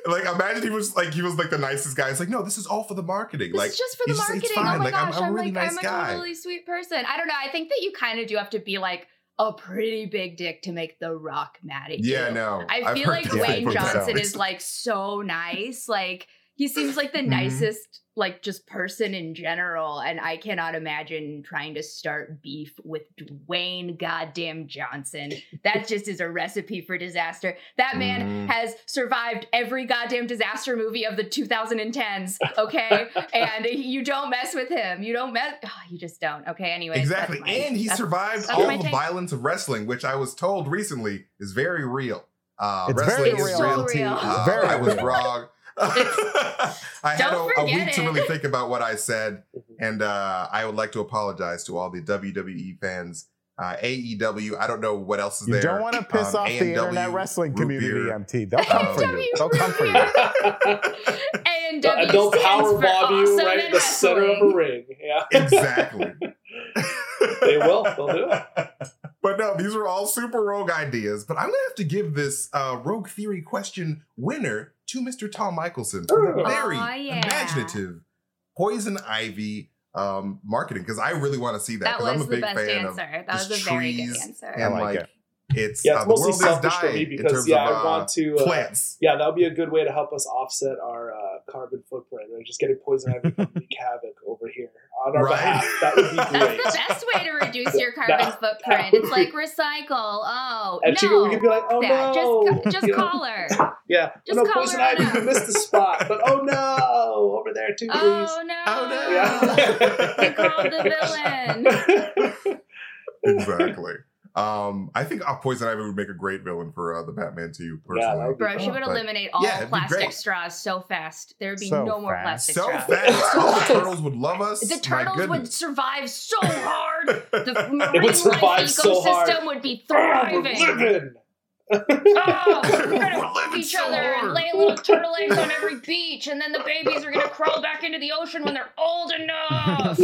like imagine he was like he was like the nicest guy. It's like no, this is all for the marketing. This like just for the just- marketing. Oh fine. Oh my Like, I'm- gosh, I'm a I'm, really like nice I'm guy. a totally sweet person. I don't know. I think that you kind of do have to be like a pretty big dick to make The Rock mad at you. yeah, no. I I've feel like that Dwayne Johnson is like so nice. Like he seems like the Mhm. nicest, like just person in general. And I cannot imagine trying to start beef with Dwayne goddamn Johnson. That just is a recipe for disaster. That man Mhm. has survived every goddamn disaster movie of the 2010s. Okay, and you don't mess with him. You don't mess. Oh, you just don't. Okay. Anyway. Exactly. my- and he survived all the take. violence of wrestling, which I was told recently is very real. Uh, It's wrestling very is It's so real. real. Uh, Very I was real. wrong. I had a, a week forget to really think about what I said, and uh, I would like to apologize to all the WWE fans. Uh, AEW, I don't know what else is You there. don't want to piss Um, off the A&W, internet wrestling community, beer. MT. They'll come for you. AEW They'll come for you. And And W they'll stands power for bomb you awesome right in in the center of a ring. Yeah. exactly. They will. They'll do it. But no, these are all super rogue ideas. But I'm gonna have to give this uh, rogue theory question winner to Mr. Tom Michelson for the very Aw, yeah. imaginative poison ivy um, marketing because I really want to see that That because I'm a was the big best fan answer. of That was just a very good answer. and I like like it. it's Yeah, uh, it's the mostly world is selfish for dying me in because terms yeah, of, I uh, want to uh, plants. yeah, that'll be a good way to help us offset our uh, carbon footprint, right? Just getting poison ivy to wreak havoc over here on our Right. behalf. That would be That's the best way to reduce your carbon That- footprint. It's like recycle. Oh, And no. she could, we could be like, oh that. no, Just, just You know? call her. Yeah, Just oh, no, call poison her ivy, out. you missed the spot, but oh no, over there too, oh, please. Oh no. Oh, no. you called the villain. exactly. Um, I think uh, Poison Ivy would make a great villain for uh, the Batman too. Yeah, Personally, would be Bro, she would But- eliminate all Yeah, plastic straws so fast. There would be So no more fast. plastic so straws. fast. the turtles would love us. The turtles would survive so hard. The They marine would survive life so ecosystem would be Oh, we're thriving. Oh, we're gonna fuck each so other hard. and lay little turtle eggs on every beach, and then the babies are gonna crawl back into the ocean when they're old enough.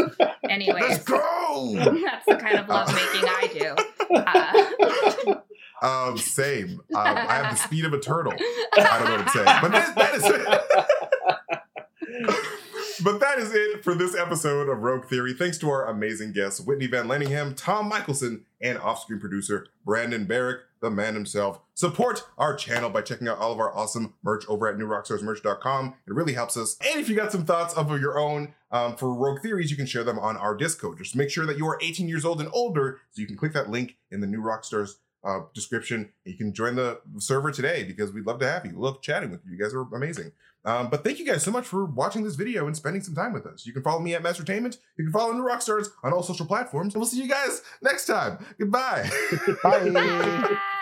Anyway. Let's Anyways, go. that's the kind of lovemaking I do. Uh, Um, same. Um, I have the speed of a turtle. I don't know what to say, but this, that is it. but that is it for this episode of Rogue Theory. Thanks to our amazing guests, Whitney Van Leningham, Tom Michelson, and off-screen producer Brandon Barrick, the man himself. Support our channel by checking out all of our awesome merch over at newrockstarsmerch.com. It really helps us. And if you got some thoughts of your own um, for Rogue Theories, you can share them on our Discord. Just make sure that you are 18 years old and older, so you can click that link in the New Rockstars uh, description. You can join the server today because we'd love to have you. We love chatting with you. You guys are amazing. Um, but thank you guys so much for watching this video and spending some time with us. You can follow me at Mastertainment. You can follow New Rockstars on all social platforms. And we'll see you guys next time. Goodbye. Bye. Bye.